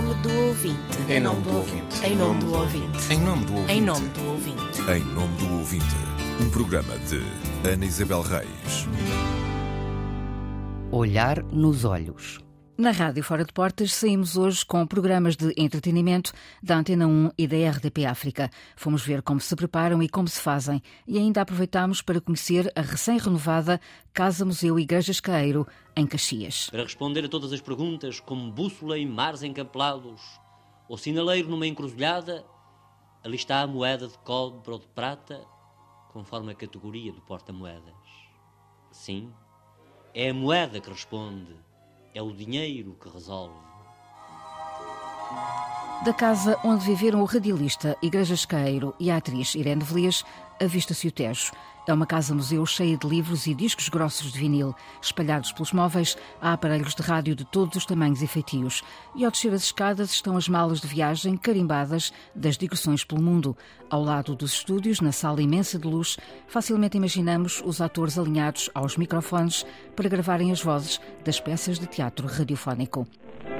nome do ouvinte. Em nome do ouvinte. Em nome do ouvinte. Em nome do ouvinte. Em nome do ouvinte. Em nome do ouvinte. Um programa de Ana Isabel Reis. Olhar nos olhos. Na Rádio Fora de Portas saímos hoje com programas de entretenimento da Antena 1 e da RDP África. Fomos ver como se preparam e como se fazem e ainda aproveitámos para conhecer a recém-renovada Casa Museu Igrejas Caeiro, em Caxias. Para responder a todas as perguntas, como bússola em mares encampelados, ou sinaleiro numa encruzilhada, ali está a moeda de cobre ou de prata, conforme a categoria do porta-moedas. Sim, é a moeda que responde é o dinheiro que resolve. Da casa onde viveram o radialista Igreja Esqueiro e a atriz Irene Velias, avista-se o Tejo. É uma casa-museu cheia de livros e discos grossos de vinil. Espalhados pelos móveis, há aparelhos de rádio de todos os tamanhos e feitios. E ao descer as escadas estão as malas de viagem carimbadas das digressões pelo mundo. Ao lado dos estúdios, na sala imensa de luz, facilmente imaginamos os atores alinhados aos microfones para gravarem as vozes das peças de teatro radiofónico.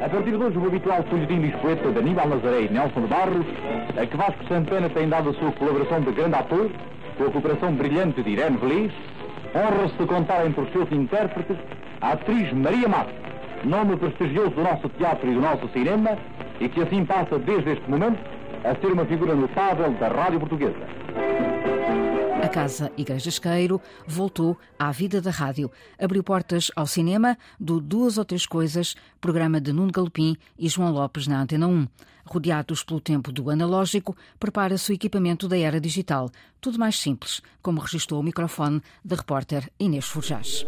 A partir de hoje, o habitual folhetim de espoeta de Aníbal Nazaré e Nelson Barros, a que Vasco Santana tem dado a sua colaboração de grande ator, com a cooperação brilhante de Irene Velis, honra-se de contar entre os seus intérpretes a atriz Maria Matos, nome prestigioso do nosso teatro e do nosso cinema, e que assim passa desde este momento a ser uma figura notável da rádio portuguesa. Casa Igreja Esqueiro voltou à vida da rádio. Abriu portas ao cinema do Duas ou Três Coisas, programa de Nuno Galopim e João Lopes na Antena 1. Rodeados pelo tempo do analógico, prepara-se o equipamento da era digital. Tudo mais simples, como registrou o microfone da repórter Inês Forjás.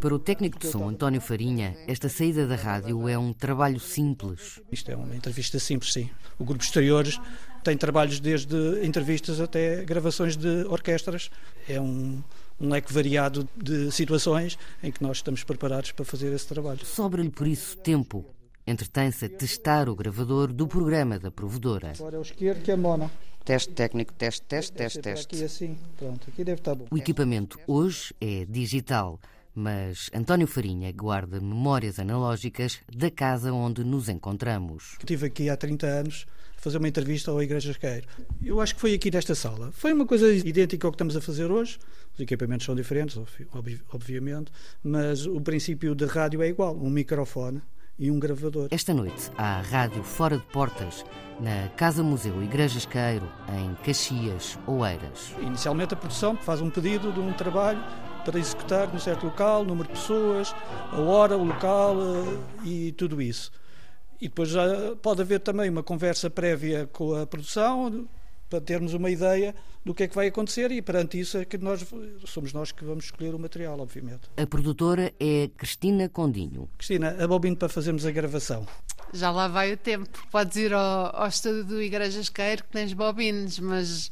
Para o técnico de som António Farinha, esta saída da rádio é um trabalho simples. Isto é uma entrevista simples, sim. O grupo Exteriores tem trabalhos desde entrevistas até gravações de orquestras. É um, um leque variado de situações em que nós estamos preparados para fazer esse trabalho. Sobra-lhe por isso tempo. Entretém-se a testar o gravador do programa da provedora. Agora é o esquerdo que é mono. Teste técnico, teste, teste, teste, Aqui teste. assim, pronto, aqui deve estar bom. O equipamento hoje é digital, mas António Farinha guarda memórias analógicas da casa onde nos encontramos. Estive aqui há 30 anos a fazer uma entrevista ao Igreja Esqueiro. Eu acho que foi aqui nesta sala. Foi uma coisa idêntica ao que estamos a fazer hoje. Os equipamentos são diferentes, obvi- obvi- obviamente, mas o princípio de rádio é igual: um microfone e um gravador. Esta noite há rádio fora de portas, na Casa Museu Igreja Esqueiro, em Caxias, Oeiras. Inicialmente a produção faz um pedido de um trabalho para executar num certo local, número de pessoas, a hora, o local eh, e tudo isso. E depois já pode haver também uma conversa prévia com a produção para termos uma ideia do que é que vai acontecer e perante isso é que nós somos nós que vamos escolher o material, obviamente. A produtora é Cristina Condinho. Cristina, a bobina para fazermos a gravação. Já lá vai o tempo. Podes ir ao, ao estúdio do Igreja Esqueiro que tens bobines, mas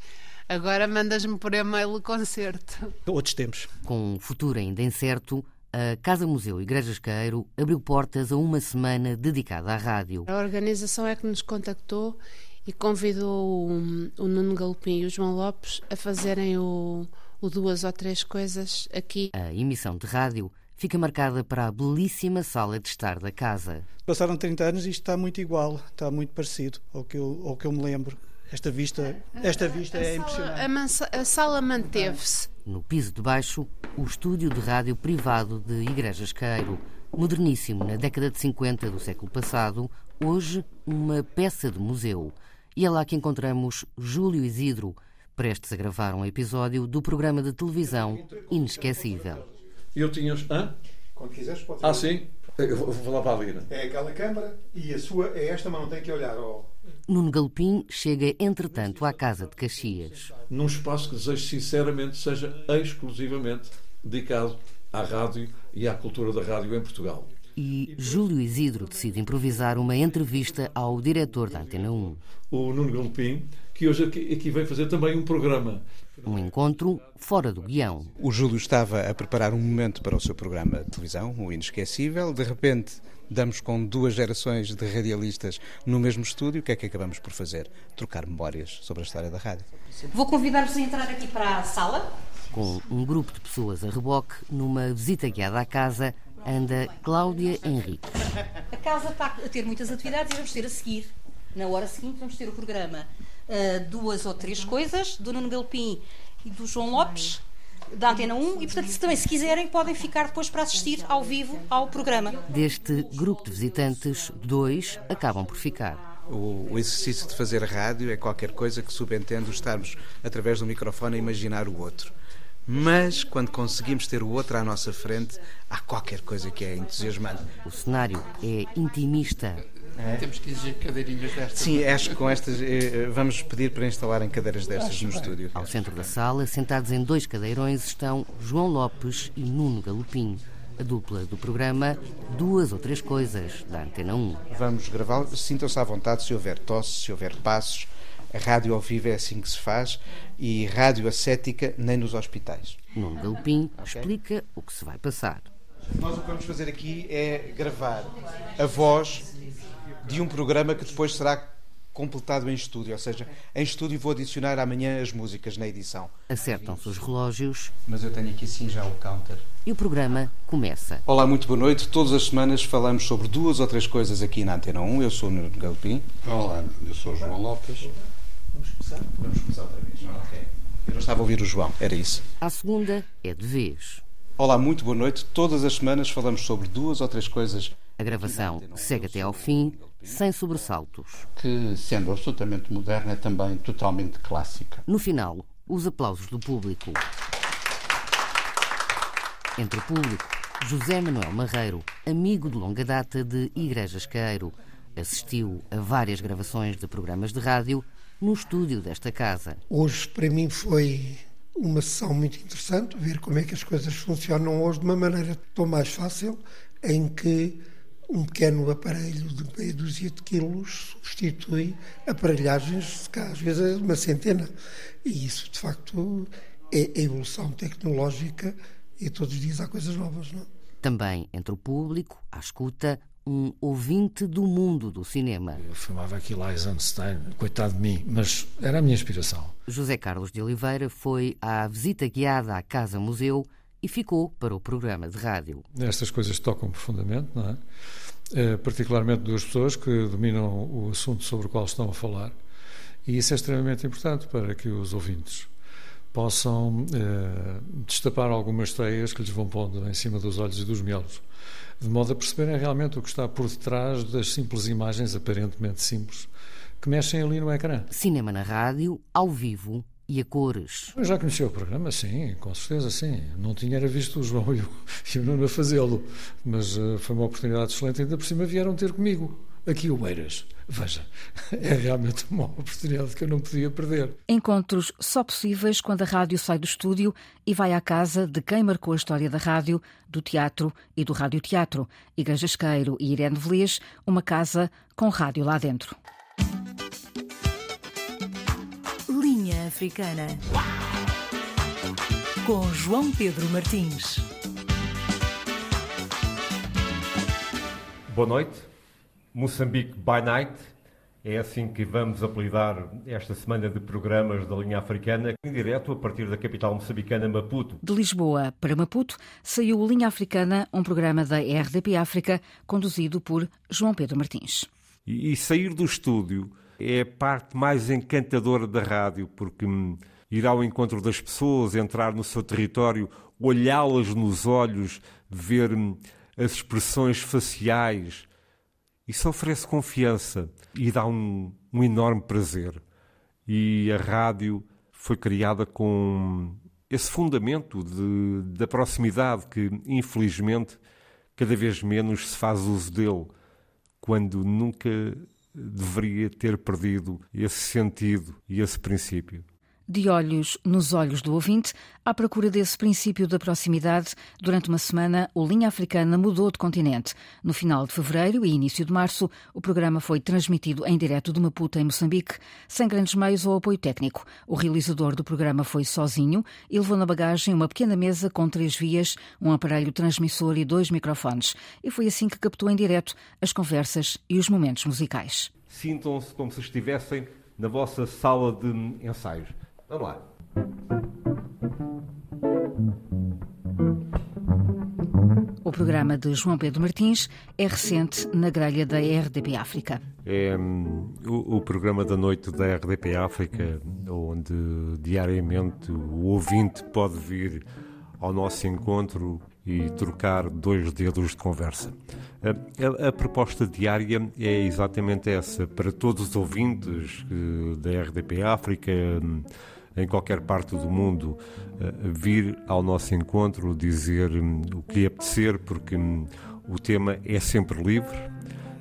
agora mandas-me por e-mail o concerto. Outros tempos. Com um futuro ainda incerto, a Casa Museu Igreja Esqueiro abriu portas a uma semana dedicada à rádio. A organização é que nos contactou e convidou o, o Nuno Galopim e o João Lopes a fazerem o, o duas ou três coisas aqui. A emissão de rádio fica marcada para a belíssima sala de estar da casa. Passaram 30 anos e isto está muito igual, está muito parecido ao que eu, ao que eu me lembro. Esta vista, esta vista é a, impressionante. sala, a, mansa- a sala manteve-se. No piso de baixo, o estúdio de rádio privado de Igreja Esqueiro, moderníssimo na década de 50 do século passado, hoje uma peça de museu. E é lá que encontramos Júlio Isidro, prestes a gravar um episódio do programa de televisão Inesquecível. Eu tinha. Hã? Quando quiseres, pode Ah, sim? Eu vou, vou falar para ali, né? É aquela câmara e a sua é esta, mas não tem que olhar. Ó. Nuno Galopim chega, entretanto, à casa de Caxias. Num espaço que desejo sinceramente seja exclusivamente dedicado à rádio e à cultura da rádio em Portugal. E Júlio Isidro decide improvisar uma entrevista ao diretor da Antena 1. O Nuno Galopim, que hoje aqui, aqui vem fazer também um programa. Um encontro fora do guião. O Júlio estava a preparar um momento para o seu programa de televisão, o Inesquecível. De repente, damos com duas gerações de radialistas no mesmo estúdio. O que é que acabamos por fazer? Trocar memórias sobre a história da rádio. Vou convidar-vos a entrar aqui para a sala. Com um grupo de pessoas a reboque, numa visita guiada à casa, anda Cláudia Henrique. A casa está a ter muitas atividades e vamos ter a seguir, na hora seguinte, vamos ter o programa uh, Duas ou Três Coisas, do Nuno Galpim e do João Lopes, da Antena 1, e portanto, se também se quiserem, podem ficar depois para assistir ao vivo ao programa. Deste grupo de visitantes, dois acabam por ficar. O, o, exercício de fazer rádio é qualquer coisa que subentende estarmos através do microfone a imaginar o outro. Mas quando conseguimos ter o outro à nossa frente, há qualquer coisa que é entusiasmante. O cenário é intimista. É? Temos que exigir cadeirinhas destas. Sim, acho que com estas eh, vamos pedir para instalarem cadeiras destas acho no bem. estúdio. Ao centro da sala, sentados em dois cadeirões, estão João Lopes e Nuno Galopim a dupla do programa Duas ou Três Coisas, da Antena 1. Vamos gravar, sintam-se à vontade se houver tosse, se houver passos. A rádio ao vivo é assim que se faz e rádio ascética nem nos hospitais. Nuno Galpim okay. explica o que se vai passar. Nós o que vamos fazer aqui é gravar a voz de um programa que depois será completado em estúdio, ou seja, em estúdio vou adicionar amanhã as músicas na edição. Acertam-se os relógios. Mas eu tenho aqui sim já o counter. E o programa começa. Olá, muito boa noite. Todas as semanas falamos sobre duas ou três coisas aqui na Antena 1. Eu sou o Nuno Galpim. Olá, eu sou o João Lopes. Vamos começar? Vamos começar outra vez. Ok. Eu não estava a ouvir o João, era isso. A segunda é de vez. Olá, muito boa noite. Todas as semanas falamos sobre duas ou três coisas. A gravação segue até ao fim sem sobressaltos. Que, sendo absolutamente moderna, é também totalmente clássica. No final, os aplausos do público. Entre o público, José Manuel Marreiro, amigo de longa data de Igrejas Queiro, assistiu a várias gravações de programas de rádio no estúdio desta casa. Hoje, para mim, foi uma sessão muito interessante, ver como é que as coisas funcionam hoje de uma maneira tão mais fácil, em que um pequeno aparelho de meia dúzia de quilos substitui aparelhagens que às vezes é uma centena. E isso, de facto, é a evolução tecnológica e todos os dias há coisas novas. Não? É? Também entre o público, à escuta, um ouvinte do mundo do cinema. Eu filmava aqui Eisenstein, coitado de mim, mas era a minha inspiração. José Carlos de Oliveira foi à visita guiada à Casa Museu e ficou para o programa de rádio. Estas coisas tocam profundamente, não é? é? particularmente duas pessoas que dominam o assunto sobre o qual estão a falar, e isso é extremamente importante para que os ouvintes possam é, destapar algumas teias que lhes vão pondo em cima dos olhos e dos mielos, de modo a perceberem realmente o que está por detrás das simples imagens, aparentemente simples, que mexem ali no ecrã. Cinema na rádio, ao vivo, e a cores. Eu já conhecia o programa, sim, com certeza, sim. Não tinha era visto o João e o, e o Nuno a fazê-lo, mas uh, foi uma oportunidade excelente. Ainda por cima vieram ter comigo, aqui o Eiras. Veja, é realmente uma oportunidade que eu não podia perder. Encontros só possíveis quando a rádio sai do estúdio e vai à casa de quem marcou a história da rádio, do teatro e do radioteatro. Igreja Esqueiro e Irene Velias, uma casa com rádio lá dentro. Africana. Com João Pedro Martins. Boa noite. Moçambique by Night. É assim que vamos apelidar esta semana de programas da linha africana, em direto a partir da capital moçambicana, Maputo. De Lisboa para Maputo saiu Linha Africana, um programa da RDP África, conduzido por João Pedro Martins. E, e sair do estúdio é a parte mais encantadora da rádio, porque hum, ir ao encontro das pessoas, entrar no seu território, olhá-las nos olhos, ver hum, as expressões faciais, isso oferece confiança e dá um, um enorme prazer. E a rádio foi criada com esse fundamento de, da proximidade que, infelizmente, cada vez menos se faz uso dele, quando nunca deveria ter perdido esse sentido e esse princípio. De olhos nos olhos do ouvinte, à procura desse princípio da proximidade, durante uma semana, o Linha Africana mudou de continente. No final de fevereiro e início de março, o programa foi transmitido em direto de Maputo, em Moçambique, sem grandes meios ou apoio técnico. O realizador do programa foi sozinho e levou na bagagem uma pequena mesa com três vias, um aparelho transmissor e dois microfones. E foi assim que captou em direto as conversas e os momentos musicais. Sintam-se como se estivessem na vossa sala de ensaios Vamos lá. O programa de João Pedro Martins é recente na grelha da RDP África. É hum, o, o, programa da noite da RDP África, onde diariamente o ouvinte pode vir ao nosso encontro e trocar dois dedos de conversa. A, a, a, proposta diária é exatamente essa, para todos os ouvintes uh, da RDP África, um, em qualquer parte do mundo, uh, vir ao nosso encontro, dizer um, o que lhe apetecer, porque hum, o tema é sempre livre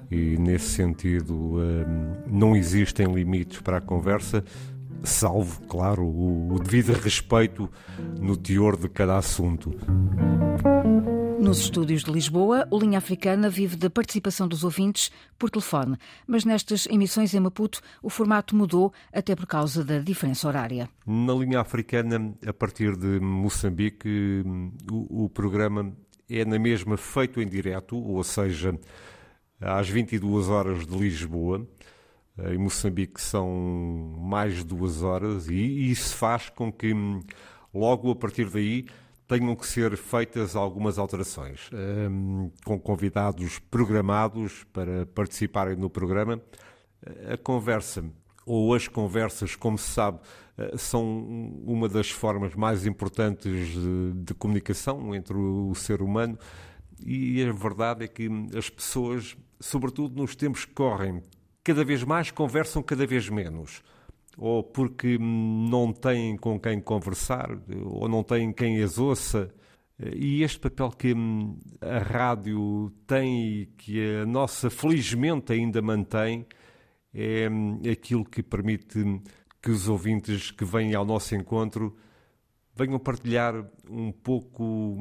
e, nesse sentido, hum, não existem limites para a conversa salvo, claro, o devido respeito no teor de cada assunto. Nos estúdios de Lisboa, o Linha Africana vive da participação dos ouvintes por telefone, mas nestas emissões em Maputo o formato mudou até por causa da diferença horária. Na Linha Africana, a partir de Moçambique, o, o programa é na mesma feito em direto, ou seja, às 22 horas de Lisboa. Em Moçambique são mais de duas horas e isso faz com que logo a partir daí tenham que ser feitas algumas alterações, um, com convidados programados para participarem no programa. A conversa, ou as conversas, como se sabe, eh, são uma das formas mais importantes de, de comunicação entre o, o ser humano e a verdade é que as pessoas, sobretudo nos tempos que correm, cada vez mais conversam cada vez menos ou porque não têm com quem conversar, ou não têm quem as ouça. E este papel que a rádio tem e que a nossa, felizmente, ainda mantém, é aquilo que permite que os ouvintes que vêm ao nosso encontro venham partilhar um pouco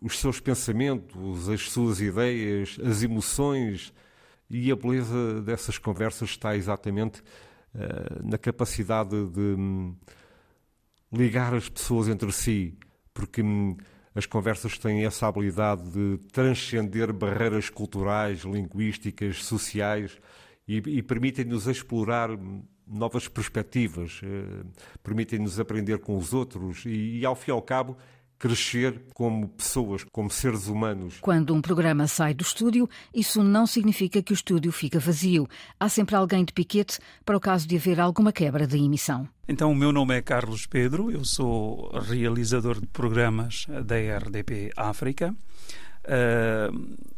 os seus pensamentos, as suas ideias, as emoções. E a beleza dessas conversas está exatamente na capacidade de hum, ligar as pessoas entre si, porque hum, as conversas têm essa habilidade de transcender barreiras culturais, linguísticas, sociais e, e permitem-nos explorar hum, novas perspectivas, eh, permitem-nos aprender com os outros e, e, ao fim e ao cabo, crescer como pessoas, como seres humanos. Quando um programa sai do estúdio, isso não significa que o estúdio fica vazio. Há sempre alguém de piquete para o caso de haver alguma quebra de emissão. Então, o meu nome é Carlos Pedro, eu sou realizador de programas da RDP África. Eh,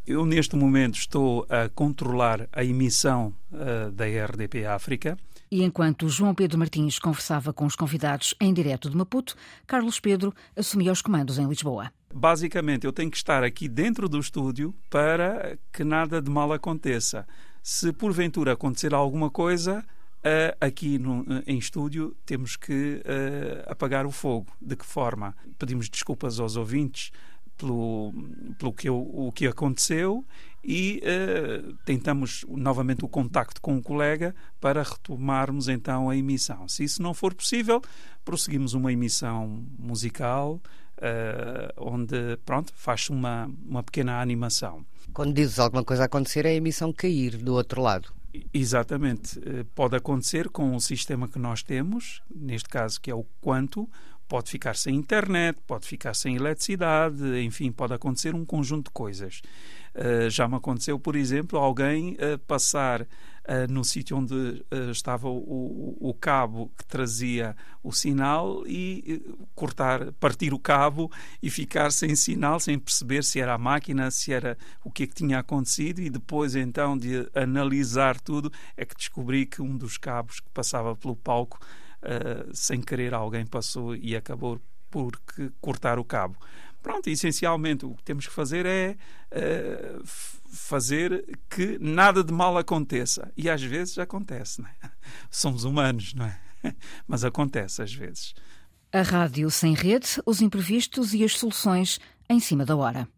eu, neste momento, estou a controlar a emissão eh, da RDP África. E enquanto João Pedro Martins conversava com os convidados em direto de Maputo, Carlos Pedro assumia os comandos em Lisboa. Basicamente, eu tenho que estar aqui dentro do estúdio para que nada de mal aconteça. Se porventura acontecer alguma coisa, Uh, aqui no, uh, em estúdio temos que uh, apagar o fogo. De que forma? Pedimos desculpas aos ouvintes pelo, pelo que, eu, o que aconteceu e uh, tentamos novamente o contacto com o colega para retomarmos então a emissão. Se isso não for possível, prosseguimos uma emissão musical uh, onde, pronto, faz uma, uma pequena animação. Quando dizes alguma coisa acontecer, é a emissão cair do outro lado. Exatamente. Eh, pode acontecer com o sistema que nós temos, neste caso que é o Quanto, pode ficar sem internet, pode ficar sem eletricidade, enfim, pode acontecer um conjunto de coisas. Uh, já me aconteceu, por exemplo, alguém uh, passar uh, no sítio onde estava o, o, cabo que trazia o sinal e cortar, partir o cabo e ficar sem sinal, sem perceber se era a máquina, se era o que é que tinha acontecido e depois então de analisar tudo é que descobri que um dos cabos que passava pelo palco uh, sem querer alguém passou e acabou por cortar o cabo. Pronto, essencialmente o que temos que fazer é uh, fazer que nada de mal aconteça. E às vezes acontece, não é? Somos humanos, não é? Mas acontece às vezes. A rádio sem rede, os imprevistos e as soluções em cima da hora.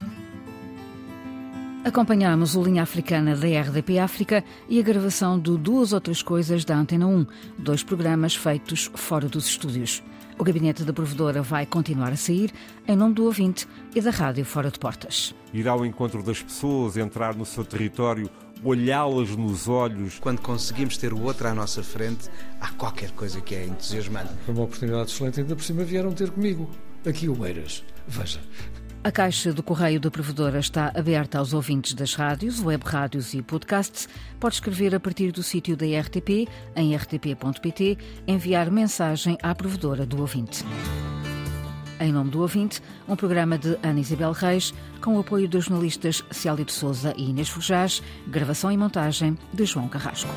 Acompanhamos o Linha Africana da RDP África e a gravação de duas outras coisas da Antena 1, dois programas feitos fora dos estúdios. O gabinete da provedora vai continuar a sair em nome do ouvinte e da rádio fora de portas. Ir ao encontro das pessoas, entrar no seu território, olhá-las nos olhos. Quando conseguimos ter o outro à nossa frente, há qualquer coisa que é entusiasmante. Foi uma oportunidade excelente, ainda por cima vieram ter comigo. Aqui o Eiras, veja. A caixa do correio da provedora está aberta aos ouvintes das rádios, web rádios e podcasts. Pode escrever a partir do sítio da RTP, em rtp.pt, enviar mensagem à provedora do ouvinte. Em nome do ouvinte, um programa de Ana Isabel Reis, com o apoio dos jornalistas Célio de Souza e Inês Fujás, gravação e montagem de João Carrasco.